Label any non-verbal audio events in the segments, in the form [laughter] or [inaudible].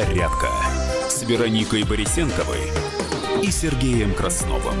«Зарядка» с Вероникой Борисенковой и Сергеем Красновым.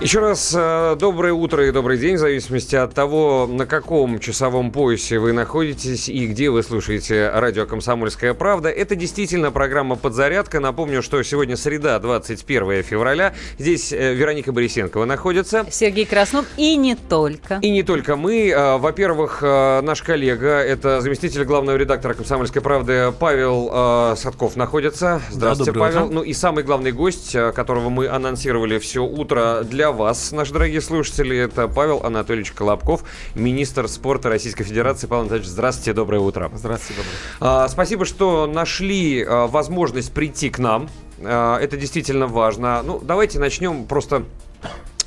Еще раз э, доброе утро и добрый день, в зависимости от того, на каком часовом поясе вы находитесь и где вы слушаете радио «Комсомольская правда». Это действительно программа «Подзарядка». Напомню, что сегодня среда, 21 февраля. Здесь э, Вероника Борисенкова находится. Сергей Краснов и не только. И не только мы. Э, во-первых, наш коллега, это заместитель главного редактора «Комсомольской правды» Павел Садков находится. Здравствуйте, да, Павел. Утро. Ну и самый главный гость, которого мы анонсировали все утро для вас, наши дорогие слушатели. Это Павел Анатольевич Колобков, министр спорта Российской Федерации. Павел Анатольевич, здравствуйте, доброе утро. Здравствуйте, доброе. А, спасибо, что нашли а, возможность прийти к нам. А, это действительно важно. Ну, давайте начнем просто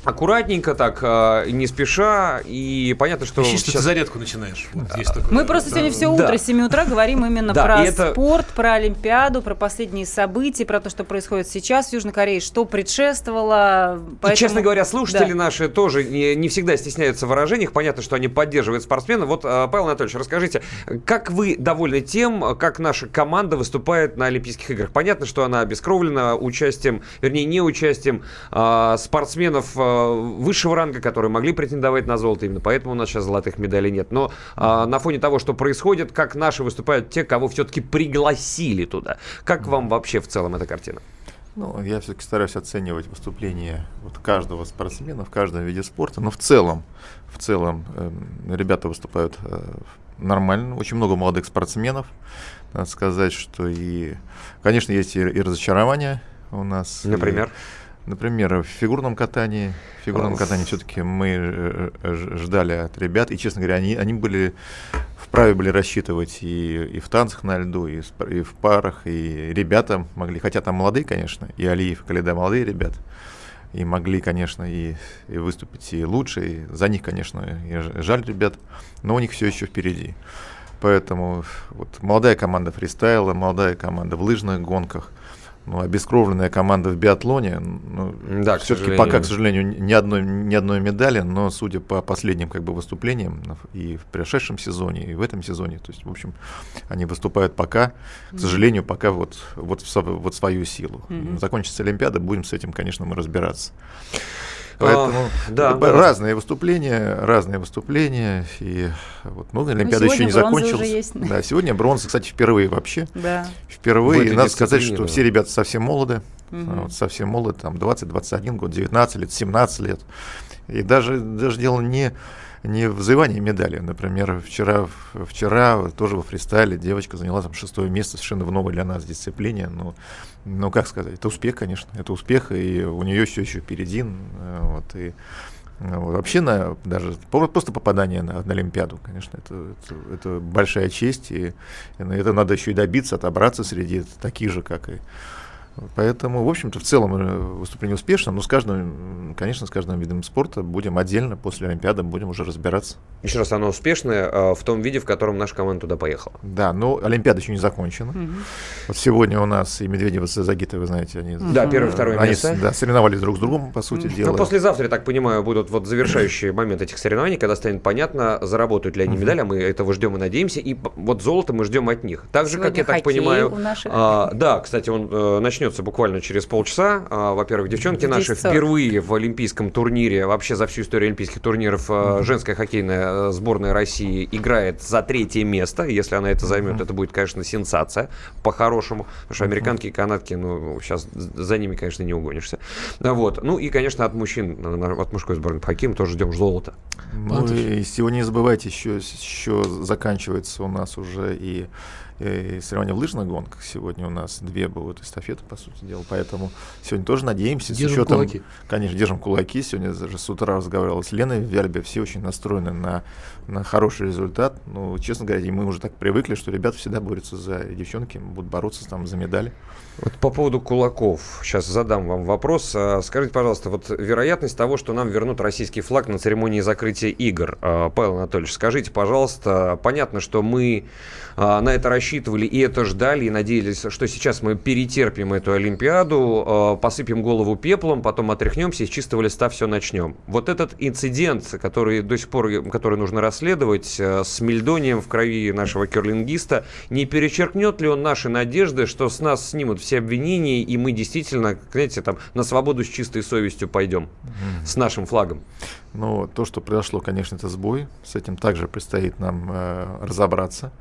аккуратненько так, э, не спеша, и понятно, что... Ищи, сейчас... что ты зарядку начинаешь. Вот такое. Мы просто сегодня все утро да. с 7 утра говорим именно да, про это... спорт, про Олимпиаду, про последние события, про то, что происходит сейчас в Южной Корее, что предшествовало. Поэтому... И, честно говоря, слушатели да. наши тоже не, не всегда стесняются в выражениях. Понятно, что они поддерживают спортсменов. Вот, э, Павел Анатольевич, расскажите, как вы довольны тем, как наша команда выступает на Олимпийских играх? Понятно, что она обескровлена участием, вернее, не участием э, спортсменов высшего ранга, которые могли претендовать на золото. Именно поэтому у нас сейчас золотых медалей нет. Но а, на фоне того, что происходит, как наши выступают те, кого все-таки пригласили туда. Как вам вообще в целом эта картина? Ну, я все-таки стараюсь оценивать выступление вот каждого спортсмена в каждом виде спорта, но в целом, в целом э, ребята выступают э, нормально, очень много молодых спортсменов, надо сказать, что и, конечно, есть и, и разочарования у нас. Например? И, Например, в фигурном катании, в фигурном катании все-таки мы э, э, ждали от ребят, и, честно говоря, они, они были вправе были рассчитывать и, и в танцах на льду, и, и в парах, и ребята могли, хотя там молодые, конечно, и Алиев, и Каледа молодые ребята, и могли, конечно, и, и выступить и лучше, и за них, конечно, и жаль ребят, но у них все еще впереди. Поэтому вот молодая команда фристайла, молодая команда в лыжных гонках – ну, обескровленная команда в биатлоне. Ну, да, все-таки пока, к сожалению, ни одной, ни одной медали, но судя по последним как бы, выступлениям и в прошедшем сезоне, и в этом сезоне, то есть, в общем, они выступают пока, к сожалению, пока вот, вот, в, вот свою силу. Mm-hmm. Закончится Олимпиада, будем с этим, конечно, мы разбираться. Поэтому а, да, разные да. выступления, разные выступления. И вот, ну, Олимпиада ну, еще не закончилась. Есть. [laughs] Да, сегодня бронза, кстати, впервые вообще. Да. Впервые. И надо сказать, что все ребята совсем молоды. Угу. Вот, совсем молоды, там 20-21 год, 19 лет, 17 лет. И даже, даже дело не не в завоевании медали. Например, вчера, вчера тоже во фристайле девочка заняла там шестое место, совершенно в новой для нас дисциплине. Но, ну, как сказать, это успех, конечно, это успех, и у нее все еще впереди. Э, вот, и вот, вообще на, даже просто попадание на, на Олимпиаду, конечно, это, это, это большая честь, и, и это надо еще и добиться, отобраться среди таких же, как и Поэтому, в общем-то, в целом э, выступление успешно, но с каждым, конечно, с каждым видом спорта будем отдельно после Олимпиады будем уже разбираться. Еще раз, оно успешное э, в том виде, в котором наша команда туда поехала. Да, но Олимпиада еще не закончена. Угу. Вот сегодня у нас и Медведева с Загитой, вы знаете, они... Да, первое, второе они, место. Да, соревновались друг с другом, по сути ну, дела. Ну, послезавтра, я так понимаю, будут вот завершающие моменты этих соревнований, когда станет понятно, заработают ли они медали, а мы этого ждем и надеемся, и вот золото мы ждем от них. Так же, как я так понимаю... А, да, кстати, он э, начнется буквально через полчаса. А, во-первых, девчонки наши впервые в олимпийском турнире, вообще за всю историю олимпийских турниров, а, женская хоккейная э, сборная России играет за третье место. Если она это займет, это будет, конечно, сенсация по-хорошему. Потому что американки и канадки, ну, сейчас за ними, конечно, не угонишься. Вот. Ну и, конечно, от мужчин, от мужской сборной по хоккею мы тоже ждем золота. Ну и сегодня не забывайте, еще, еще заканчивается у нас уже и и соревнования в лыжных гонках. Сегодня у нас две будут эстафеты, по сути дела. Поэтому сегодня тоже надеемся. Держим с учетом, кулаки. Конечно, держим кулаки. Сегодня даже с утра разговаривал с Леной в Вяльбе. Все очень настроены на, на хороший результат. Ну, честно говоря, мы уже так привыкли, что ребята всегда борются за девчонки, будут бороться там за медали. Вот по поводу кулаков. Сейчас задам вам вопрос. А, скажите, пожалуйста, вот вероятность того, что нам вернут российский флаг на церемонии закрытия игр. А, Павел Анатольевич, скажите, пожалуйста, понятно, что мы а, на это рассчитывали и это ждали, и надеялись, что сейчас мы перетерпим эту Олимпиаду, посыпем голову пеплом, потом отряхнемся и с чистого листа все начнем. Вот этот инцидент, который до сих пор, который нужно расследовать, с мельдонием в крови нашего керлингиста, не перечеркнет ли он наши надежды, что с нас снимут все обвинения, и мы действительно, знаете, там, на свободу с чистой совестью пойдем, mm. с нашим флагом? Ну, то, что произошло, конечно, это сбой. С этим также предстоит нам э, разобраться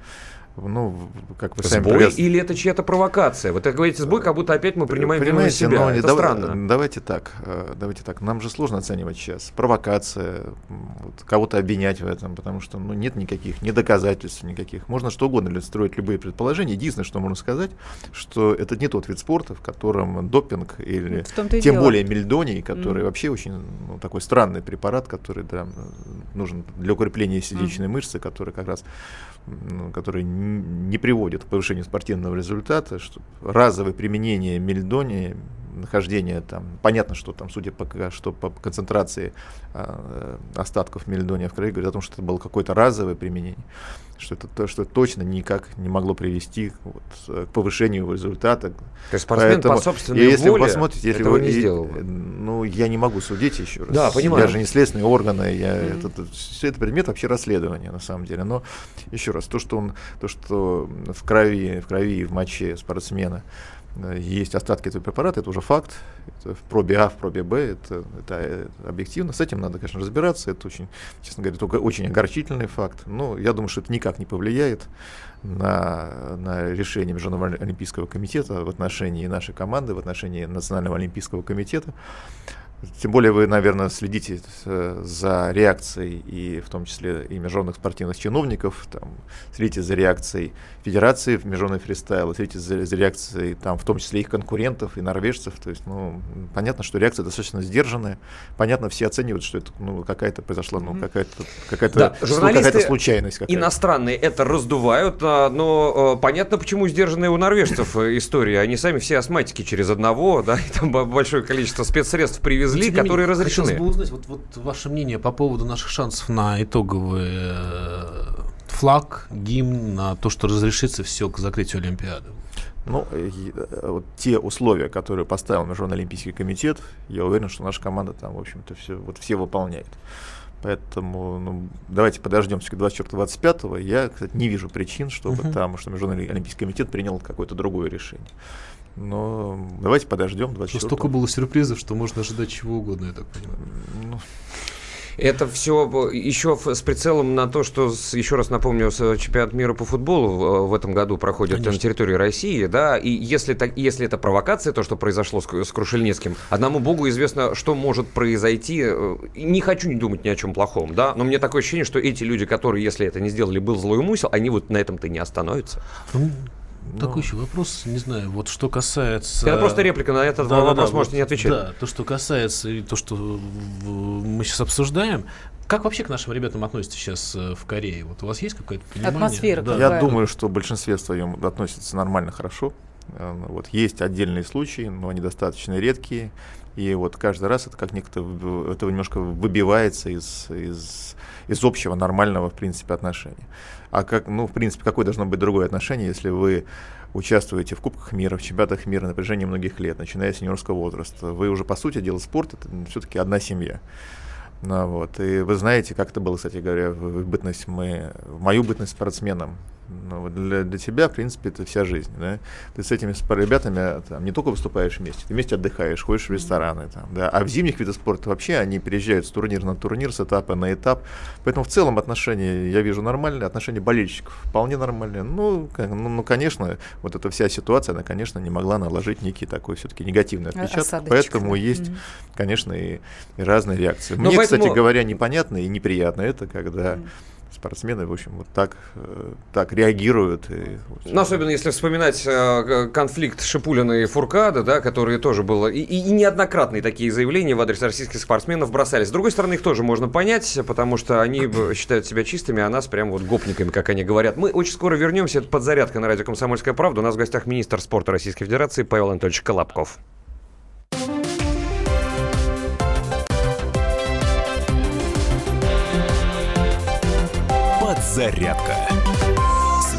ну, как вы сами... Сбой или это чья-то провокация? Вот так говорите сбой, как будто опять мы принимаем вину на себя. Но, это дав... странно. Давайте так, э, давайте так. Нам же сложно оценивать сейчас. Провокация, вот, кого-то обвинять в этом, потому что ну, нет никаких, ни доказательств никаких. Можно что угодно строить любые предположения. Единственное, что можно сказать, что это не тот вид спорта, в котором допинг или тем дело. более мельдоний, который mm. вообще очень ну, такой странный препарат, который да, нужен для укрепления сердечной mm. мышцы, который как раз который не приводит к повышению спортивного результата, что разовое применение мельдония, нахождение там, понятно, что там, судя по, что по концентрации э, остатков мельдония в крови, говорит о том, что это было какое-то разовое применение что это то, что точно никак не могло привести вот, к повышению результата. То есть спортсмен Поэтому, по собственной если воле вы посмотрите, если вы, не сделал. Ну, я не могу судить еще раз. Да, понимаю. Я же не следственные органы, я, mm-hmm. это, это, все это предмет вообще расследования, на самом деле. Но еще раз, то, что он, то, что в крови, в крови и в моче спортсмена есть остатки этого препарата, это уже факт. Это в пробе А, в пробе Б, это, это э, объективно. С этим надо, конечно, разбираться. Это очень, честно говоря, только очень огорчительный факт. Но я думаю, что это никак не повлияет на, на решение Международного олимпийского комитета в отношении нашей команды, в отношении Национального олимпийского комитета. Тем более вы, наверное, следите э, за реакцией и в том числе и международных спортивных чиновников, там, следите за реакцией Федерации в международный фристайл, следите за, за реакцией там, в том числе их конкурентов и норвежцев. То есть, ну, понятно, что реакция достаточно сдержанная. Понятно, все оценивают, что это ну, какая-то произошла, ну, какая-то какая-то да, ну, какая случайность. Какая иностранные это раздувают, а, но э, понятно, почему сдержанные у норвежцев э, история. Они сами все астматики через одного, да, и там большое количество спецсредств привезли привезли, Тем которые менее, разрешены. Хотелось бы узнать вот, вот ваше мнение по поводу наших шансов на итоговый э, флаг, гимн, на то, что разрешится все к закрытию Олимпиады. Ну, э, вот те условия, которые поставил Международный Олимпийский комитет, я уверен, что наша команда там, в общем-то, все, вот все выполняет. Поэтому ну, давайте подождем все 24-25. Я, кстати, не вижу причин, чтобы uh-huh. там, что Международный Олимпийский комитет принял какое-то другое решение. Но давайте подождем 24 Столько было сюрпризов, что можно ожидать чего угодно, я так понимаю. Ну, это все еще с прицелом на то, что, еще раз напомню, чемпионат мира по футболу в этом году проходит Конечно. на территории России, да, и если, так, если это провокация, то, что произошло с, с Крушельницким, одному богу известно, что может произойти. Э, не хочу не думать ни о чем плохом, да, но мне такое ощущение, что эти люди, которые, если это не сделали, был злой умысел, они вот на этом-то не остановятся. Ну, но... Такой еще вопрос, не знаю, вот что касается... Это просто реплика на этот да, вопрос, да, можете вот, не отвечать. Да, то, что касается, и то, что мы сейчас обсуждаем, как вообще к нашим ребятам относятся сейчас э, в Корее? Вот у вас есть какое-то понимание? Атмосфера да. Я думаю, что в большинстве своем относятся нормально, хорошо. Э, ну вот есть отдельные случаи, но они достаточно редкие. И вот каждый раз это как некто это немножко выбивается из, из, из общего нормального, в принципе, отношения. А как, ну, в принципе, какое должно быть другое отношение, если вы участвуете в Кубках мира, в чемпионатах мира на протяжении многих лет, начиная с юниорского возраста. Вы уже, по сути дела, спорт — это все-таки одна семья. Ну, вот. И вы знаете, как это было, кстати говоря, в, в бытность мы, в мою бытность спортсменом. Ну, для, для тебя, в принципе, это вся жизнь. Да? Ты с этими ребятами там, не только выступаешь вместе, ты вместе отдыхаешь, ходишь в рестораны. Там, да? А в зимних видах спорта вообще они переезжают с турнира на турнир, с этапа на этап. Поэтому в целом отношения, я вижу, нормальные, отношения болельщиков вполне нормальные. Ну, ну, ну, конечно, вот эта вся ситуация, она, конечно, не могла наложить некий такой все-таки негативный отпечаток. Осадочек, поэтому да. есть, mm-hmm. конечно, и, и разные реакции. Но Мне, поэтому... кстати говоря, непонятно и неприятно это, когда mm-hmm спортсмены, в общем, вот так, э, так реагируют. И, ну, особенно если вспоминать э, конфликт Шипулина и Фуркада, да, которые тоже было, и, и, неоднократные такие заявления в адрес российских спортсменов бросались. С другой стороны, их тоже можно понять, потому что они считают себя чистыми, а нас прям вот гопниками, как они говорят. Мы очень скоро вернемся, это подзарядка на радио «Комсомольская правда». У нас в гостях министр спорта Российской Федерации Павел Анатольевич Колобков. Зарядка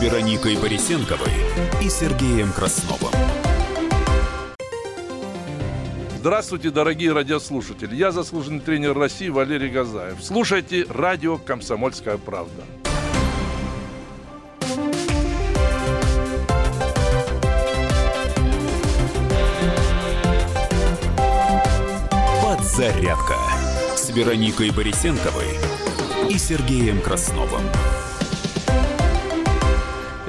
Вероникой Борисенковой и Сергеем Красновым. Здравствуйте, дорогие радиослушатели. Я заслуженный тренер России Валерий Газаев. Слушайте радио «Комсомольская правда». Подзарядка с Вероникой Борисенковой и Сергеем Красновым.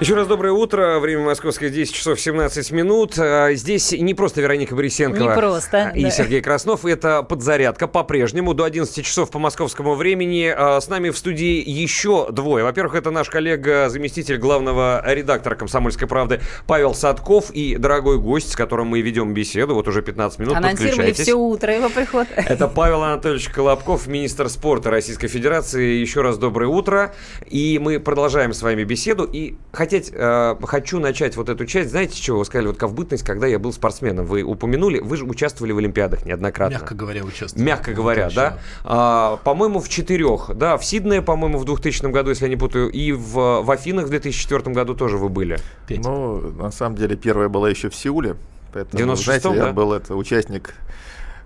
Еще раз доброе утро. Время московское 10 часов 17 минут. А, здесь не просто Вероника Борисенкова не просто, и да. Сергей Краснов. Это подзарядка по-прежнему до 11 часов по московскому времени. А, с нами в студии еще двое. Во-первых, это наш коллега, заместитель главного редактора «Комсомольской правды» Павел Садков и дорогой гость, с которым мы ведем беседу. Вот уже 15 минут. Анонсировали все утро его приход. Это Павел Анатольевич Колобков, министр спорта Российской Федерации. Еще раз доброе утро. И мы продолжаем с вами беседу. И хотеть, э, хочу начать вот эту часть. Знаете, чего вы сказали? Вот ковбытность, когда я был спортсменом. Вы упомянули, вы же участвовали в Олимпиадах неоднократно. Мягко говоря, участвовали. Мягко говоря, да. А, по-моему, в четырех. Да, в Сиднее, по-моему, в 2000 году, если я не путаю, и в, в Афинах в 2004 году тоже вы были. Петь. Ну, на самом деле, первая была еще в Сеуле. Поэтому, 96 знаете, да? я был это участник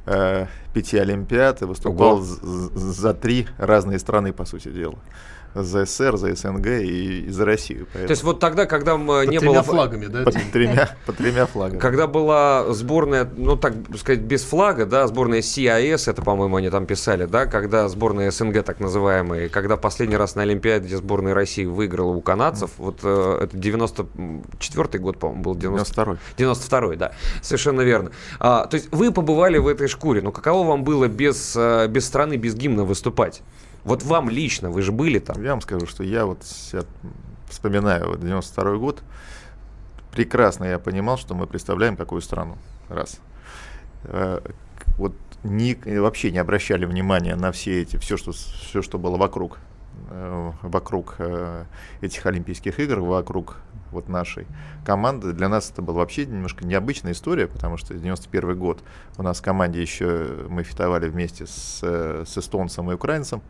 э, пяти Олимпиад и выступал за три разные страны, по сути дела за СССР, за СНГ и, и за Россию. Поэтому. То есть вот тогда, когда по не было... флагами, да? По тремя, по тремя флагами. Когда была сборная, ну так сказать, без флага, да, сборная CIS, это, по-моему, они там писали, да, когда сборная СНГ, так называемая, когда последний раз на Олимпиаде сборная России выиграла у канадцев, mm. вот э, это 94-й год, по-моему, был 90... 92-й. 92-й, да, совершенно верно. А, то есть вы побывали в этой шкуре, но каково вам было без, э, без страны, без гимна выступать? Вот вам лично, вы же были там. Я вам скажу, что я вот вспоминаю вот 92 год, прекрасно я понимал, что мы представляем какую страну. Раз. Э, вот ни, вообще не обращали внимания на все эти, все, что, все, что было вокруг, э, вокруг э, этих Олимпийских игр, вокруг вот нашей команды. Для нас это была вообще немножко необычная история, потому что 91 год у нас в команде еще мы фитовали вместе с, с эстонцем и украинцем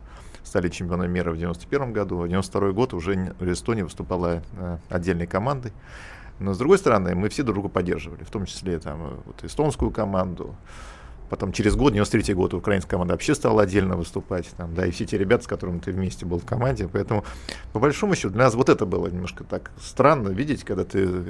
стали чемпионами мира в 91 году. В 92 год уже в Эстонии выступала э, отдельной командой. Но с другой стороны, мы все друг друга поддерживали, в том числе там, э, вот, эстонскую команду, Потом через год, 93 год, украинская команда вообще стала отдельно выступать. Там, да, и все те ребята, с которыми ты вместе был в команде. Поэтому, по большому счету, для нас вот это было немножко так странно видеть, когда ты э,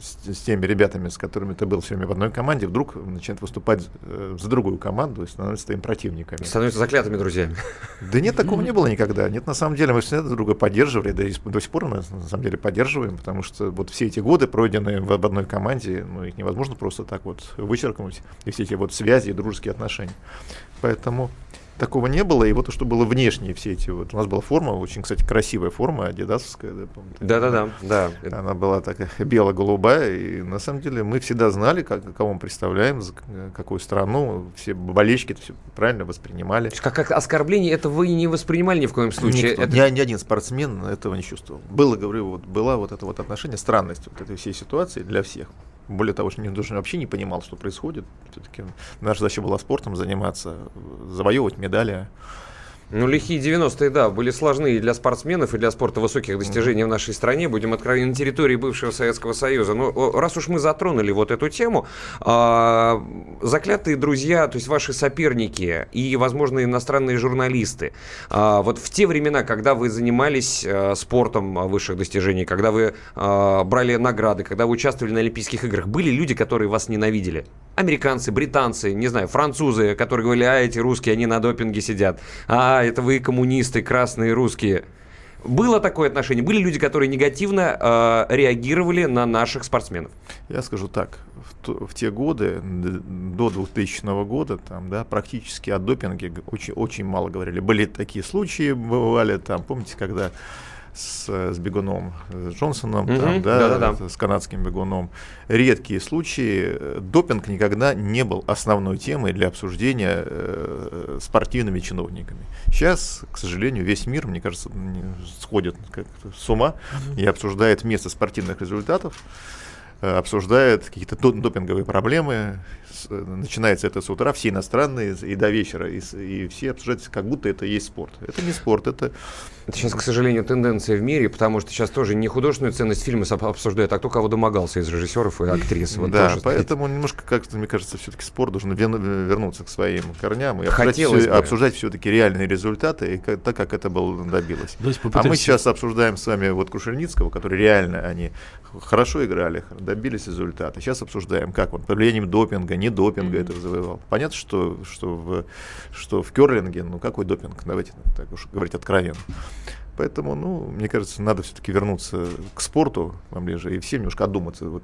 с, с теми ребятами, с которыми ты был все время в одной команде, вдруг начинает выступать э, за другую команду и становится твоим противниками. Становятся заклятыми друзьями. [laughs] Да нет, такого не было никогда. Нет, на самом деле мы всегда друг друга поддерживали, да и до сих пор мы на самом деле поддерживаем, потому что вот все эти годы, пройденные в одной команде, ну, их невозможно просто так вот вычеркнуть. И все эти вот связи, дружеские отношения. Поэтому такого не было. И вот то, что было внешние все эти вот. У нас была форма, очень, кстати, красивая форма, адидасовская. Да, да, да, да. Она была такая [laughs] бело-голубая. И на самом деле мы всегда знали, как, кого мы представляем, какую страну. Все болельщики все правильно воспринимали. Как, как оскорбление это вы не воспринимали ни в коем случае? Никто, это... ни, ни один спортсмен этого не чувствовал. Было, говорю, вот, была вот это вот отношение, странность вот этой всей ситуации для всех. Более того, что никто вообще не понимал, что происходит. Все-таки наша задача была спортом заниматься, завоевывать медали. Ну, лихие 90-е, да, были сложны и для спортсменов, и для спорта высоких достижений mm-hmm. в нашей стране. Будем откровенны, на территории бывшего Советского Союза. Но раз уж мы затронули вот эту тему, а, заклятые друзья, то есть ваши соперники и, возможно, иностранные журналисты, а, вот в те времена, когда вы занимались а, спортом высших достижений, когда вы а, брали награды, когда вы участвовали на Олимпийских играх, были люди, которые вас ненавидели? Американцы, британцы, не знаю, французы, которые говорили, а эти русские, они на допинге сидят. А это вы коммунисты, красные русские. Было такое отношение? Были люди, которые негативно э, реагировали на наших спортсменов? Я скажу так. В, в те годы, до 2000 года, там, да, практически о допинге очень, очень мало говорили. Были такие случаи, бывали, там, помните, когда с, с бегуном с Джонсоном, mm-hmm. там, да, да, да, с канадским бегуном. Редкие случаи. Допинг никогда не был основной темой для обсуждения э, спортивными чиновниками. Сейчас, к сожалению, весь мир, мне кажется, сходит с ума mm-hmm. и обсуждает место спортивных результатов обсуждает какие-то допинговые проблемы, начинается это с утра, все иностранные и до вечера, и, и все обсуждают, как будто это есть спорт. Это не спорт, это... Это сейчас, к сожалению, тенденция в мире, потому что сейчас тоже не художественную ценность фильма обсуждают, а кто кого домогался из режиссеров и актрис. Вот да, тоже, поэтому сказать. немножко, как-то, мне кажется, все-таки спорт должен вернуться к своим корням и обсуждать, все, обсуждать все-таки реальные результаты, и как, так, как это было добилось. А мы сейчас обсуждаем с вами вот Крушельницкого, который реально они хорошо играли, добились результата. Сейчас обсуждаем, как он под влиянием допинга, не допинга mm-hmm. это завоевал. Понятно, что, что, в, что в керлинге, ну какой допинг, давайте так уж говорить откровенно. Поэтому, ну, мне кажется, надо все-таки вернуться к спорту вам ближе и всем немножко одуматься. Вот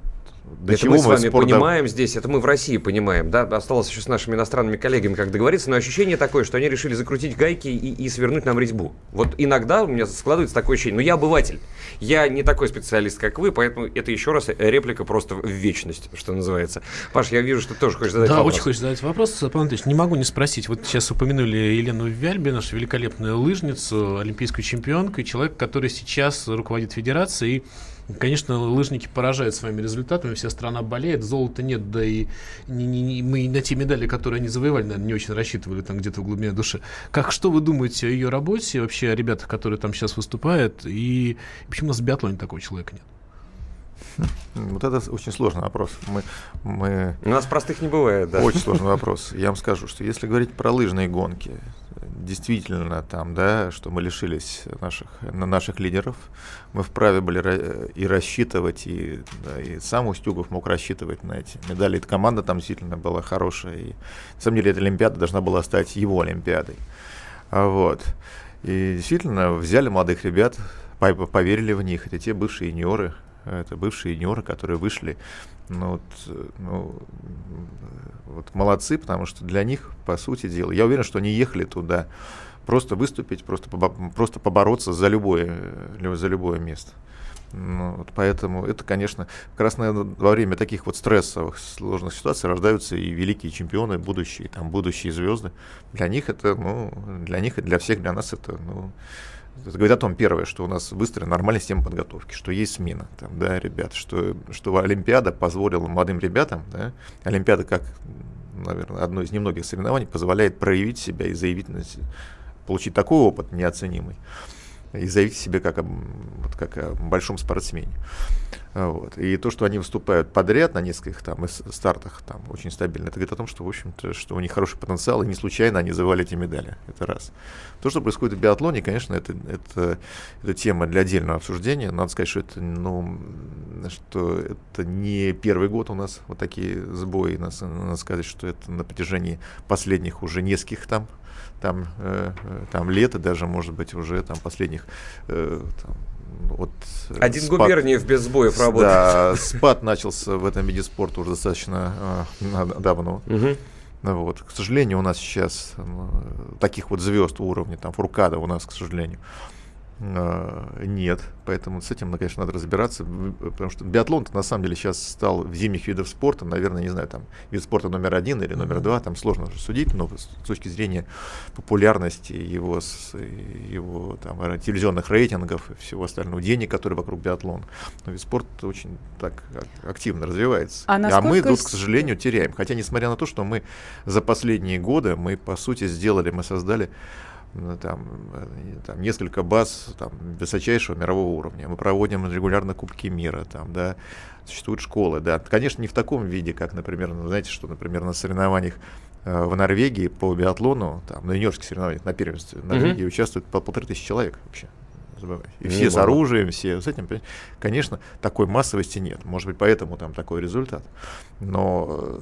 до это чего мы с вами спорта... понимаем здесь, это мы в России понимаем, да, осталось еще с нашими иностранными коллегами как договориться, но ощущение такое, что они решили закрутить гайки и, и свернуть нам резьбу. Вот иногда у меня складывается такое ощущение, но я обыватель, я не такой специалист, как вы, поэтому это еще раз реплика просто в вечность, что называется. Паш, я вижу, что ты тоже хочешь задать да, вопрос. Да, очень хочешь задать вопрос, Павел Андреевич, не могу не спросить, вот сейчас упомянули Елену Вяльби, нашу великолепную лыжницу, олимпийскую чемпионку, и человек, который сейчас руководит федерацией, Конечно, лыжники поражают своими результатами, вся страна болеет, золота нет, да и не, не, не, мы на те медали, которые они завоевали, наверное, не очень рассчитывали там где-то в глубине души. Как, что вы думаете о ее работе, вообще о ребятах, которые там сейчас выступают, и почему у нас в биатлоне такого человека нет? Вот это очень сложный вопрос. Мы, мы... У нас простых не бывает, да. Очень сложный вопрос. Я вам скажу, что если говорить про лыжные гонки, действительно там, да, что мы лишились наших, наших лидеров, мы вправе были и рассчитывать, и, да, и сам Устюгов мог рассчитывать на эти медали. И команда там действительно была хорошая. И, на самом деле, эта Олимпиада должна была стать его Олимпиадой. А вот. И действительно взяли молодых ребят, поверили в них. Это те бывшие юниоры, это бывшие юниоры, которые вышли. Ну, вот, ну, вот молодцы, потому что для них, по сути дела, я уверен, что они ехали туда просто выступить, просто, побо- просто побороться за любое, за любое место. Ну, вот поэтому это, конечно, как раз наверное, во время таких вот стрессовых, сложных ситуаций рождаются и великие чемпионы, будущие, там, будущие звезды. Для них это, ну, для них и для всех, для нас это, ну, это говорит о том, первое, что у нас выстроена нормальная система подготовки, что есть смена, там, да, ребят, что, что Олимпиада позволила молодым ребятам, да, Олимпиада как, наверное, одно из немногих соревнований позволяет проявить себя и заявить, получить такой опыт неоценимый и заявить себе как о, вот, как о большом спортсмене. Вот. И то, что они выступают подряд на нескольких там стартах, там очень стабильно, это говорит о том, что, в общем-то, что у них хороший потенциал, и не случайно они завоевали эти медали. Это раз. То, что происходит в биатлоне, конечно, это, это, это тема для отдельного обсуждения. Надо сказать, что это, ну, что это не первый год у нас вот такие сбои. Надо, надо сказать, что это на протяжении последних уже нескольких там там, э, э там лето даже, может быть, уже там последних э, там, вот э, Один спад, губерниев без сбоев работает. Да, спад начался в этом виде спорта уже достаточно э, давно. Угу. Вот. К сожалению, у нас сейчас э, таких вот звезд уровня, там, Фуркада у нас, к сожалению, нет. Поэтому с этим, конечно, надо разбираться, потому что биатлон на самом деле сейчас стал в зимних видов спорта, наверное, не знаю, там вид спорта номер один или номер два, там сложно уже судить, но с точки зрения популярности его, его там, телевизионных рейтингов и всего остального, денег, которые вокруг биатлона, но вид спорта очень так активно развивается. А, а мы тут, к сожалению, теряем. Хотя, несмотря на то, что мы за последние годы, мы, по сути, сделали, мы создали там, э, там несколько баз там, высочайшего мирового уровня. Мы проводим регулярно Кубки мира, там, да, существуют школы, да. Конечно, не в таком виде, как, например, ну, знаете, что, например, на соревнованиях э, в Норвегии по биатлону, там, на юниорских соревнованиях на первенстве в Норвегии mm-hmm. участвует по полторы тысячи человек вообще. И не все с оружием, все с этим. Конечно, такой массовости нет. Может быть, поэтому там такой результат. Но э,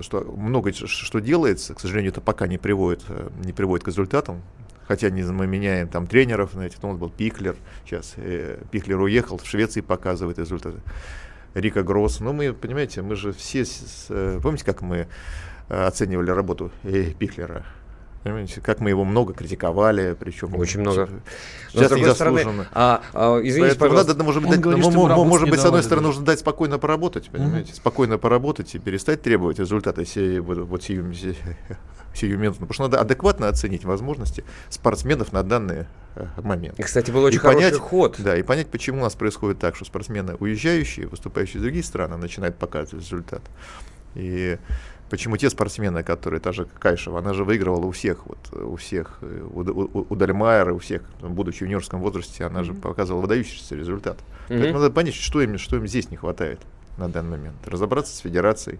что, много что делается, к сожалению, это пока не приводит, э, не приводит к результатам хотя не, мы меняем там тренеров, знаете, ну, вот был Пиклер, сейчас э, Пиклер уехал, в Швеции показывает результаты. Рика Гросс, ну мы, понимаете, мы же все, с, э, помните, как мы э, оценивали работу э, Пиклера? Понимаете, как мы его много критиковали, причем очень много. Сейчас не стороны, а, а, извините, пожалуйста. Надо, может быть, дать, говорит, ну, может быть, с одной стороны, нужно дать спокойно поработать, понимаете, mm-hmm. спокойно поработать и перестать требовать результата сей, вот, вот сию, [laughs] сиюминутно. Потому что надо адекватно оценить возможности спортсменов на данный э, момент. И, кстати, был очень и хороший понять, ход. Да, и понять, почему у нас происходит так, что спортсмены, уезжающие, выступающие из других стран, начинают показывать результат. И Почему те спортсмены, которые, та же Кайшева, она же выигрывала у всех, вот, у всех, э, у, у, у Дальмайера, у всех, будучи в юниорском возрасте, она mm-hmm. же показывала выдающийся результат. Mm-hmm. Поэтому надо понять, что им, что им здесь не хватает на данный момент. Разобраться с федерацией.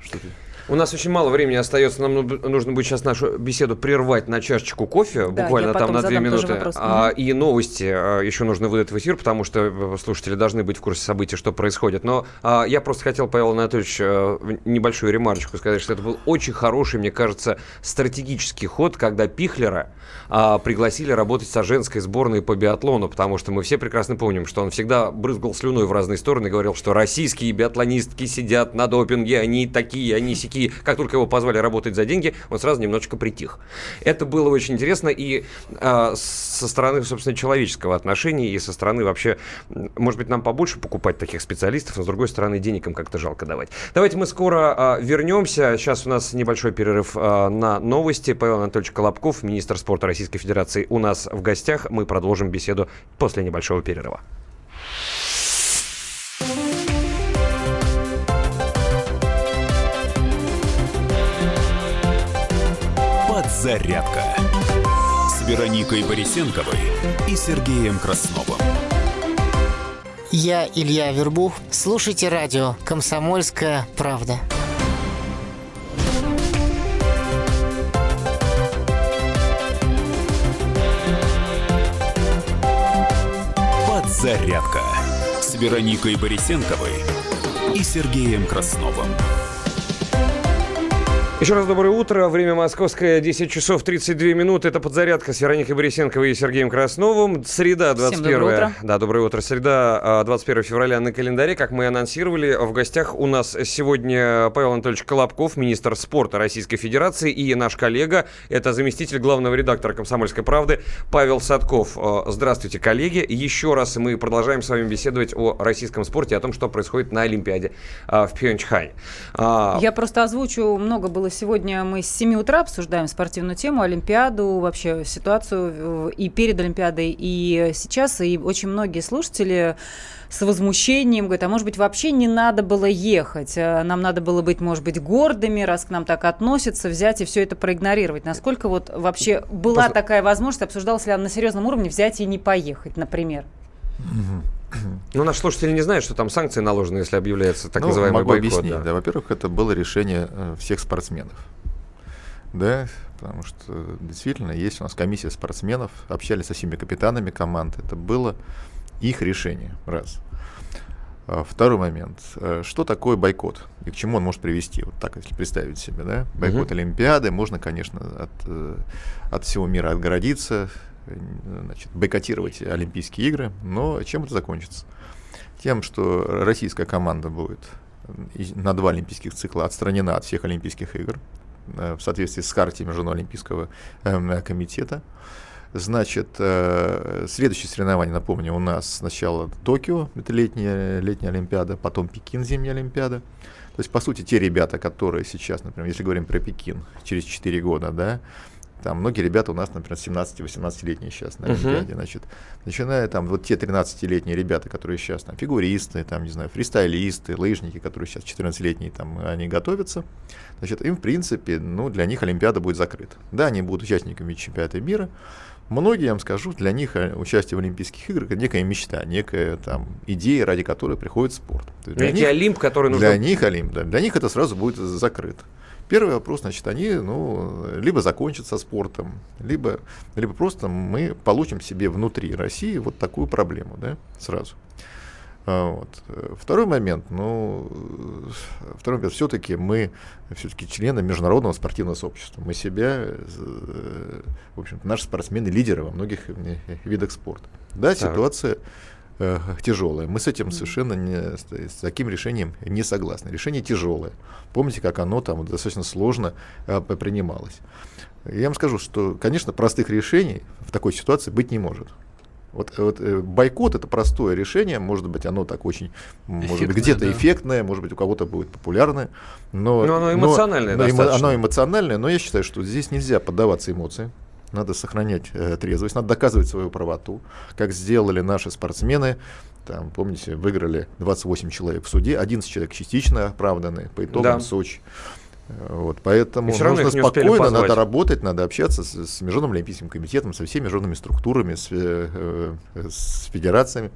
Что у нас очень мало времени остается. Нам нужно будет сейчас нашу беседу прервать на чашечку кофе, да, буквально там на две минуты. А, и новости а, еще нужно выдать в эфир, потому что э, слушатели должны быть в курсе событий, что происходит. Но а, я просто хотел, Павел Анатольевич, а, небольшую ремарочку сказать, что это был очень хороший, мне кажется, стратегический ход, когда Пихлера а, пригласили работать со женской сборной по биатлону, потому что мы все прекрасно помним, что он всегда брызгал слюной в разные стороны и говорил, что российские биатлонистки сидят на допинге, они такие, они сики и как только его позвали работать за деньги, он сразу немножечко притих. Это было очень интересно и э, со стороны, собственно, человеческого отношения, и со стороны вообще, может быть, нам побольше покупать таких специалистов, но с другой стороны, денег им как-то жалко давать. Давайте мы скоро э, вернемся. Сейчас у нас небольшой перерыв э, на новости. Павел Анатольевич Колобков, министр спорта Российской Федерации, у нас в гостях. Мы продолжим беседу после небольшого перерыва. «Зарядка» с Вероникой Борисенковой и Сергеем Красновым. Я Илья Вербух. Слушайте радио «Комсомольская правда». «Подзарядка» с Вероникой Борисенковой и Сергеем Красновым. Еще раз доброе утро. Время московское, 10 часов 32 минуты. Это подзарядка с Вероникой Борисенковой и Сергеем Красновым. Среда, 21. Всем доброе утро. Да, доброе утро. Среда, 21 а, февраля на календаре. Как мы анонсировали, в гостях у нас сегодня Павел Анатольевич Колобков, министр спорта Российской Федерации, и наш коллега, это заместитель главного редактора «Комсомольской правды» Павел Садков. А, здравствуйте, коллеги. Еще раз мы продолжаем с вами беседовать о российском спорте, о том, что происходит на Олимпиаде а, в Пхенчхане. Я просто озвучу, много было сегодня мы с 7 утра обсуждаем спортивную тему, Олимпиаду, вообще ситуацию и перед Олимпиадой, и сейчас. И очень многие слушатели с возмущением говорят, а может быть вообще не надо было ехать, а нам надо было быть, может быть, гордыми, раз к нам так относятся, взять и все это проигнорировать. Насколько вот вообще была Просто... такая возможность, обсуждалась ли она на серьезном уровне взять и не поехать, например? Ну, наши слушатели не знают, что там санкции наложены, если объявляется так ну, называемый могу бойкот. Объяснить, да. да. Во-первых, это было решение э, всех спортсменов. Да, потому что действительно есть у нас комиссия спортсменов, общались со всеми капитанами команд. Это было их решение, раз. А второй момент. Э, что такое бойкот и к чему он может привести? Вот так, если представить себе, да? Бойкот uh-huh. Олимпиады, можно, конечно, от, э, от всего мира отгородиться, значит, бойкотировать Олимпийские игры, но чем это закончится? Тем, что российская команда будет на два олимпийских цикла отстранена от всех Олимпийских игр э, в соответствии с картой Международного олимпийского эм, комитета. Значит, э, следующее соревнование, напомню, у нас сначала Токио, это летняя, летняя Олимпиада, потом Пекин, зимняя Олимпиада. То есть, по сути, те ребята, которые сейчас, например, если говорим про Пекин, через 4 года, да, там многие ребята у нас, например, 17-18-летние сейчас на Олимпиаде. Uh-huh. Значит, начиная там вот те 13-летние ребята, которые сейчас там фигуристы, там, не знаю, фристайлисты, лыжники, которые сейчас 14-летние, там, они готовятся. Значит, им, в принципе, ну, для них Олимпиада будет закрыта. Да, они будут участниками чемпионата мира. Многие, я вам скажу, для них э, участие в Олимпийских играх это некая мечта, некая там идея, ради которой приходит спорт. для Некий них, Олимп, который нужно... Для них Олимп, да. Для них это сразу будет закрыто. Первый вопрос, значит, они ну, либо закончат со спортом, либо, либо просто мы получим себе внутри России вот такую проблему, да, сразу. А, вот. Второй момент, ну, второй момент, все-таки мы все-таки члены международного спортивного сообщества. Мы себя, э, в общем наши спортсмены лидеры во многих видах спорта. Да, так. ситуация э, тяжелое. Мы с этим совершенно не, с таким решением не согласны. Решение тяжелое. Помните, как оно там достаточно сложно э, принималось. Я вам скажу, что, конечно, простых решений в такой ситуации быть не может. Вот, вот э, бойкот это простое решение, может быть, оно так очень, может быть, где-то да. эффектное, может быть, у кого-то будет популярное, но, но оно эмоциональное, но, но оно эмоциональное, но я считаю, что здесь нельзя поддаваться эмоциям, надо сохранять э, трезвость, надо доказывать свою правоту, как сделали наши спортсмены. Там, помните, выиграли 28 человек в суде, 11 человек частично оправданы по итогам да. Сочи. Вот, поэтому нужно спокойно, надо работать, надо общаться с, с Международным Олимпийским комитетом, со всеми международными структурами, с, э, э с федерациями.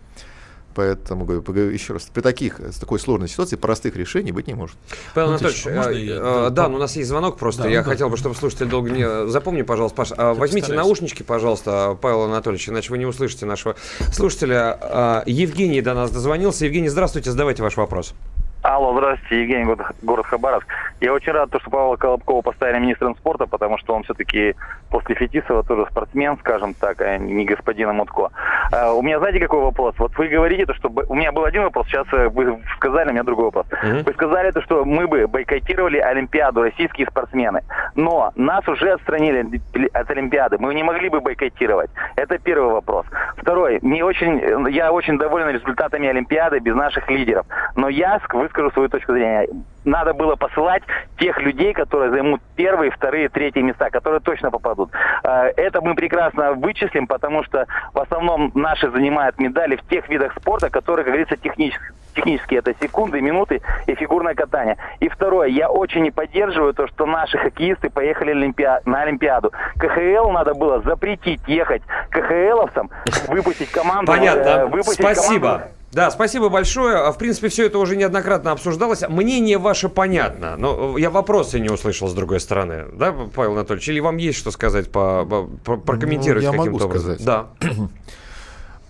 Поэтому, говорю, еще раз, при таких, с такой сложной ситуации простых решений быть не может. Павел Анатольевич, можно я, э, да, но у нас есть звонок просто. Да, я да. хотел бы, чтобы слушатель долго не... Запомни, пожалуйста, Паш, а возьмите постараюсь. наушнички, пожалуйста, Павел Анатольевич, иначе вы не услышите нашего слушателя. А, Евгений до нас дозвонился. Евгений, здравствуйте, задавайте ваш вопрос. Алло, здравствуйте, Евгений, город, город Хабаровск. Я очень рад, что Павла Колобкова поставили министром спорта, потому что он все-таки после Фетисова тоже спортсмен, скажем так, а не господина Мутко. А, у меня, знаете, какой вопрос? Вот вы говорите, то, что у меня был один вопрос, сейчас э, вы сказали, у меня другой вопрос. Mm-hmm. Вы сказали, то, что мы бы бойкотировали Олимпиаду, российские спортсмены. Но нас уже отстранили от Олимпиады. Мы не могли бы бойкотировать. Это первый вопрос. Второй. Мне очень, я очень доволен результатами Олимпиады без наших лидеров. Но я выскажу свою точку зрения. Надо было посылать тех людей, которые займут первые, вторые, третьи места, которые точно попадут. А, это мы прекрасно вычислим, потому что в основном наши занимают медали в тех видах спорта, которые, как говорится, технически технически это секунды, минуты и фигурное катание. И второе, я очень не поддерживаю то, что наши хоккеисты поехали олимпиа... на Олимпиаду. КХЛ надо было запретить ехать КХЛовцам, [laughs] выпустить команду. Понятно. Э, выпустить Спасибо. Команду да, спасибо большое. А, в принципе, все это уже неоднократно обсуждалось. Мнение ваше понятно, но я вопросы не услышал с другой стороны. Да, Павел Анатольевич? Или вам есть что сказать, по, по, прокомментировать ну, каким-то образом? Сказать. Да. [clears throat]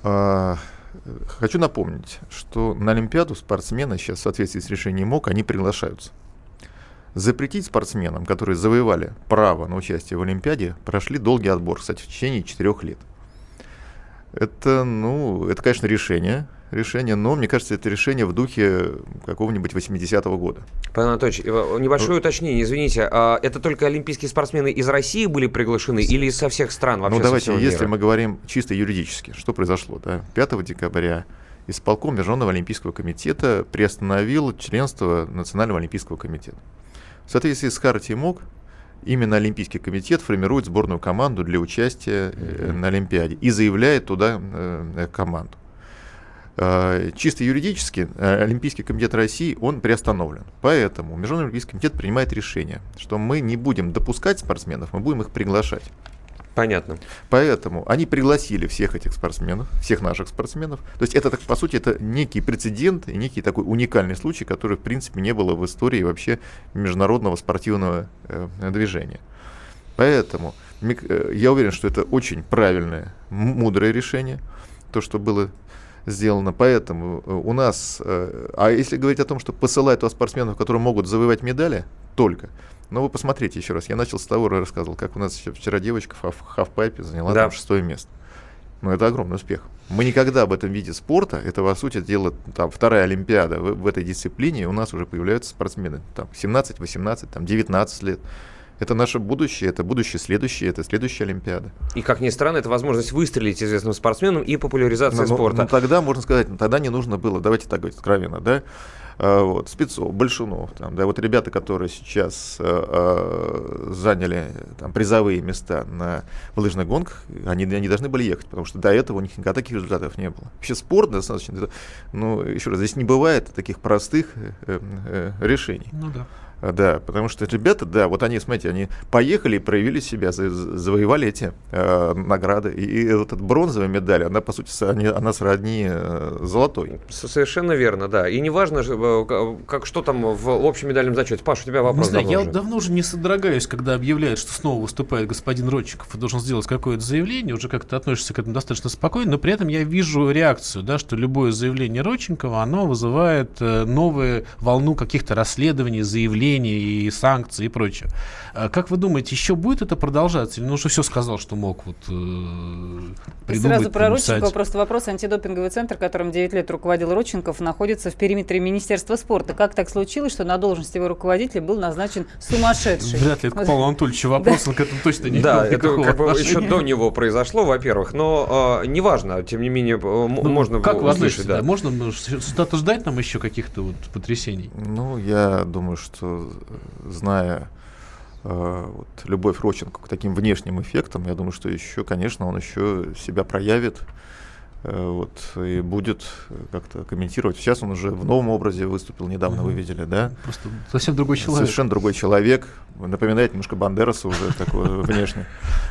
А, хочу напомнить, что на Олимпиаду спортсмены сейчас в соответствии с решением МОК, они приглашаются. Запретить спортсменам, которые завоевали право на участие в Олимпиаде, прошли долгий отбор, кстати, в течение четырех лет. Это, ну, это, конечно, решение, решение, но мне кажется, это решение в духе какого-нибудь 80-го года. Павел Анатольевич, э, небольшое ну, уточнение, извините, а это только олимпийские спортсмены из России были приглашены или со всех стран вообще? Ну давайте, если мира? мы говорим чисто юридически, что произошло, да, 5 декабря исполком Международного олимпийского комитета приостановил членство Национального олимпийского комитета. В соответствии с Хартией МОК, именно Олимпийский комитет формирует сборную команду для участия mm-hmm. на Олимпиаде и заявляет туда э, команду. Э, чисто юридически э, Олимпийский комитет России, он приостановлен. Поэтому Международный Олимпийский комитет принимает решение, что мы не будем допускать спортсменов, мы будем их приглашать. Понятно. Поэтому они пригласили всех этих спортсменов, всех наших спортсменов. То есть это, по сути, это некий прецедент и некий такой уникальный случай, который, в принципе, не было в истории вообще международного спортивного э, движения. Поэтому э, я уверен, что это очень правильное, мудрое решение, то, что было сделано. Поэтому э, у нас, э, а если говорить о том, что посылают туда спортсменов, которые могут завоевать медали, только. Но вы посмотрите еще раз. Я начал с того, рассказывал, как у нас вчера девочка в хавпайпе заняла да. там шестое место. Ну, это огромный успех. Мы никогда об этом виде спорта, это, по сути дела, там, вторая Олимпиада в, в этой дисциплине, у нас уже появляются спортсмены, там, 17, 18, там, 19 лет. Это наше будущее, это будущее следующее, это следующая Олимпиада. И, как ни странно, это возможность выстрелить известным спортсменам и популяризация ну, спорта. Ну, тогда, можно сказать, тогда не нужно было, давайте так говорить откровенно, да, а, вот, Спецов, Большунов, там, да, вот ребята, которые сейчас э, заняли там, призовые места на в лыжных гонках, они, они должны были ехать, потому что до этого у них никогда таких результатов не было. Вообще спорт достаточно, ну, еще раз, здесь не бывает таких простых э, э, решений. Ну да. А, да, потому что ребята, да, вот они, смотрите, они поехали, проявили себя, завоевали эти э, награды. И, и вот эта бронзовая медаль, она, по сути, они, она сродни э, золотой. Совершенно верно, да. И неважно, э, как, что там в общем медальном зачете. Паш, у тебя вопрос Не знаю, я уже. давно уже не содрогаюсь, когда объявляют, что снова выступает господин Родчиков и должен сделать какое-то заявление, уже как-то относишься к этому достаточно спокойно, но при этом я вижу реакцию, да, что любое заявление Родченкова, оно вызывает э, новую волну каких-то расследований, заявлений, поощрения, и санкции, и прочее. А как вы думаете, еще будет это продолжаться? Или ну уже все сказал, что мог вот э, придумать, Сразу про Роченкова просто вопрос. Антидопинговый центр, которым 9 лет руководил Роченков, находится в периметре Министерства спорта. Как так случилось, что на должность его руководителя был назначен сумасшедший? Вряд ли это к Павлу Анатольевичу вопрос, он к этому точно не Да, это как бы еще до него произошло, во-первых, но э, неважно, тем не менее, ну, можно как услышать. Да. Можно что-то ждать нам еще каких-то вот потрясений? Ну, я думаю, что зная Э, вот, любовь Роченко к таким внешним эффектам, я думаю, что еще, конечно, он еще себя проявит. Э, вот, и будет э, как-то комментировать. Сейчас он уже в новом образе выступил недавно, вы видели, да? Просто совсем другой человек. Совершенно другой человек. Напоминает немножко Бандераса уже [laughs] такой внешне.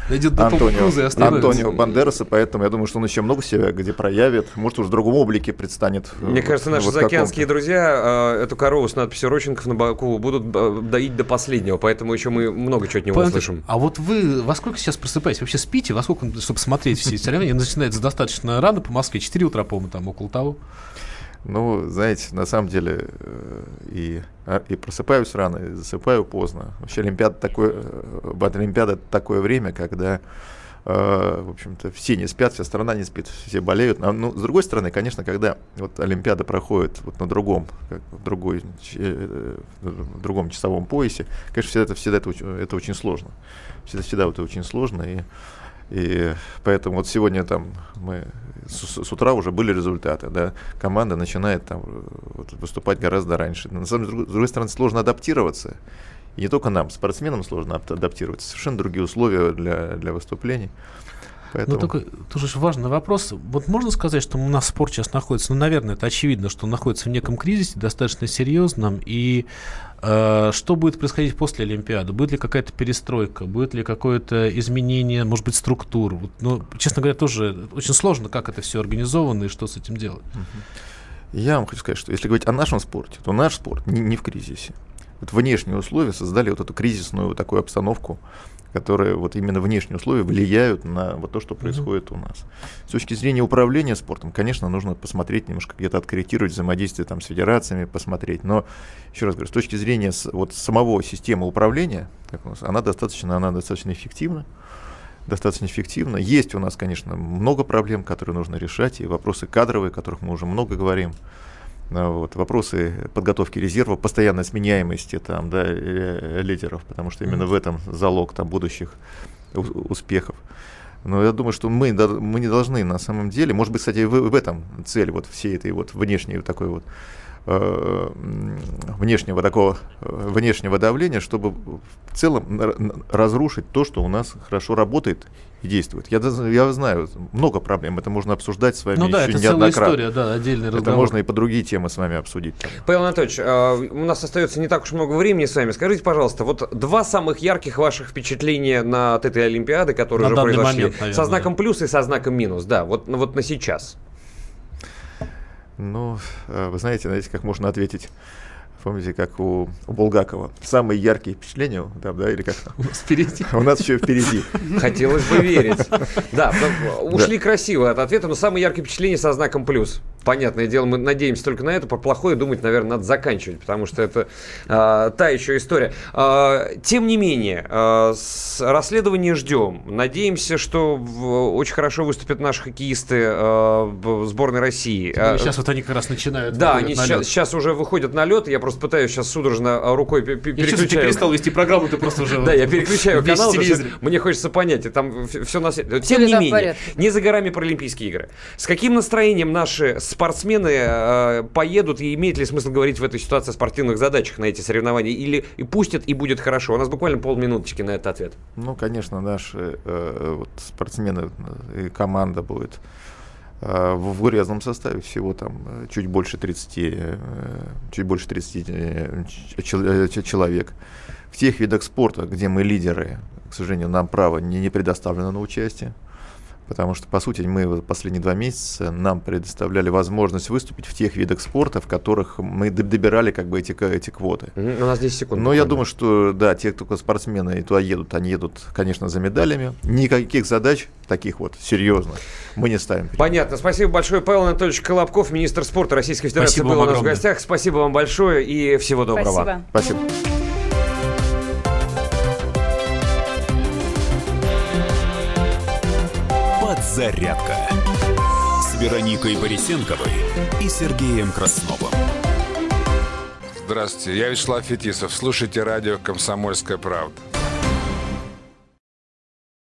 До Антонио, Антонио Бандераса, поэтому я думаю, что он еще много себя где проявит. Может, уже в другом облике предстанет. Мне кажется, наши заокеанские друзья эту корову с надписью Роченков на боку будут доить до последнего, поэтому еще мы много чего от него услышим. А вот вы во сколько сейчас просыпаетесь? Вообще спите? Во сколько, чтобы смотреть все эти соревнования? Начинается достаточно рано, рано по Москве, 4 утра, по-моему, там около того. Ну, знаете, на самом деле э, и, а, и просыпаюсь рано, и засыпаю поздно. Вообще Олимпиада такое, э, Олимпиада такое время, когда э, в общем-то, все не спят, вся страна не спит, все болеют. Но, ну, с другой стороны, конечно, когда вот Олимпиада проходит вот на другом, как в, другой, в другом часовом поясе, конечно, всегда это, всегда это, это очень сложно. Всегда, всегда это очень сложно. И и поэтому вот сегодня там мы с, с утра уже были результаты, да, команда начинает там вот, выступать гораздо раньше. На самом деле, с другой стороны, сложно адаптироваться. И не только нам, спортсменам сложно адаптироваться. Совершенно другие условия для, для выступлений. Поэтому... Но только тоже важный вопрос. Вот можно сказать, что у нас спорт сейчас находится, ну, наверное, это очевидно, что он находится в неком кризисе, достаточно серьезном, и э, что будет происходить после Олимпиады? Будет ли какая-то перестройка? Будет ли какое-то изменение, может быть, структур? Вот, ну, честно говоря, тоже очень сложно, как это все организовано и что с этим делать. Я вам хочу сказать, что если говорить о нашем спорте, то наш спорт не, не в кризисе. Вот внешние условия создали вот эту кризисную такую обстановку, которые вот именно внешние условия влияют на вот то, что происходит у нас. С точки зрения управления спортом, конечно, нужно посмотреть немножко, где-то откорректировать взаимодействие там с федерациями, посмотреть. Но еще раз говорю, с точки зрения вот самого системы управления, как у нас, она достаточно, она достаточно эффективна достаточно эффективно. Есть у нас, конечно, много проблем, которые нужно решать, и вопросы кадровые, о которых мы уже много говорим. А, вот, вопросы подготовки резерва, постоянной сменяемости там, да, лидеров, потому что именно в этом залог там, будущих успехов. Но я думаю, что мы, мы не должны на самом деле, может быть, кстати, в, в этом цель вот всей этой вот внешней такой вот внешнего такого э, внешнего давления, чтобы в целом разрушить то, что у нас хорошо работает и действует. Я, я знаю, много проблем, это можно обсуждать с вами ну, да, это целая история, да, отдельный разговор. Это можно и по другие темы с вами обсудить. Павел Анатольевич, а, у нас остается не так уж много времени с вами. Скажите, пожалуйста, вот два самых ярких ваших впечатления на от этой Олимпиады, которые на уже произошли, момент, наверное, со знаком да. плюс и со знаком минус, да, вот, вот на сейчас. Ну, э, вы знаете, знаете, как можно ответить Помните, как у, у Булгакова. Самые яркие впечатления, да, да, или как У нас впереди. У нас еще впереди. Хотелось бы верить. [laughs] Да, ушли красиво от ответа, но самые яркие впечатления со знаком плюс. Понятное дело, мы надеемся только на это. По плохое думать, наверное, надо заканчивать, потому что это а, та еще история. А, тем не менее, а, с расследования ждем. Надеемся, что в, очень хорошо выступят наши хоккеисты в сборной России. Ну, сейчас вот они как раз начинают. Да, они сейчас, сейчас уже выходят на лед. Я просто пытаюсь сейчас судорожно рукой переключать. Я ты перестал вести программу, ты просто уже... Да, я переключаю канал, мне хочется понять, там все на Тем не менее, не за горами Паралимпийские игры. С каким настроением наши спортсмены э, поедут, и имеет ли смысл говорить в этой ситуации о спортивных задачах на эти соревнования, или и пустят, и будет хорошо? У нас буквально полминуточки на этот ответ. Ну, конечно, наши э, вот, спортсмены э, и команда будет э, в урезанном составе всего там э, чуть больше 30, чуть больше 30 человек. В тех видах спорта, где мы лидеры, к сожалению, нам право не, не предоставлено на участие. Потому что, по сути, мы последние два месяца нам предоставляли возможность выступить в тех видах спорта, в которых мы добирали как бы эти, эти квоты. У нас 10 секунд. Но я думаю, что да, те, кто спортсмены и туда едут, они едут, конечно, за медалями. Никаких задач таких вот серьезных мы не ставим. Понятно. Спасибо большое. Павел Анатольевич Колобков, министр спорта Российской Федерации, Спасибо был у нас огромное. в гостях. Спасибо вам большое и всего доброго. Спасибо. Спасибо. «Зарядка» с Вероникой Борисенковой и Сергеем Красновым. Здравствуйте, я Вячеслав Фетисов. Слушайте радио «Комсомольская правда».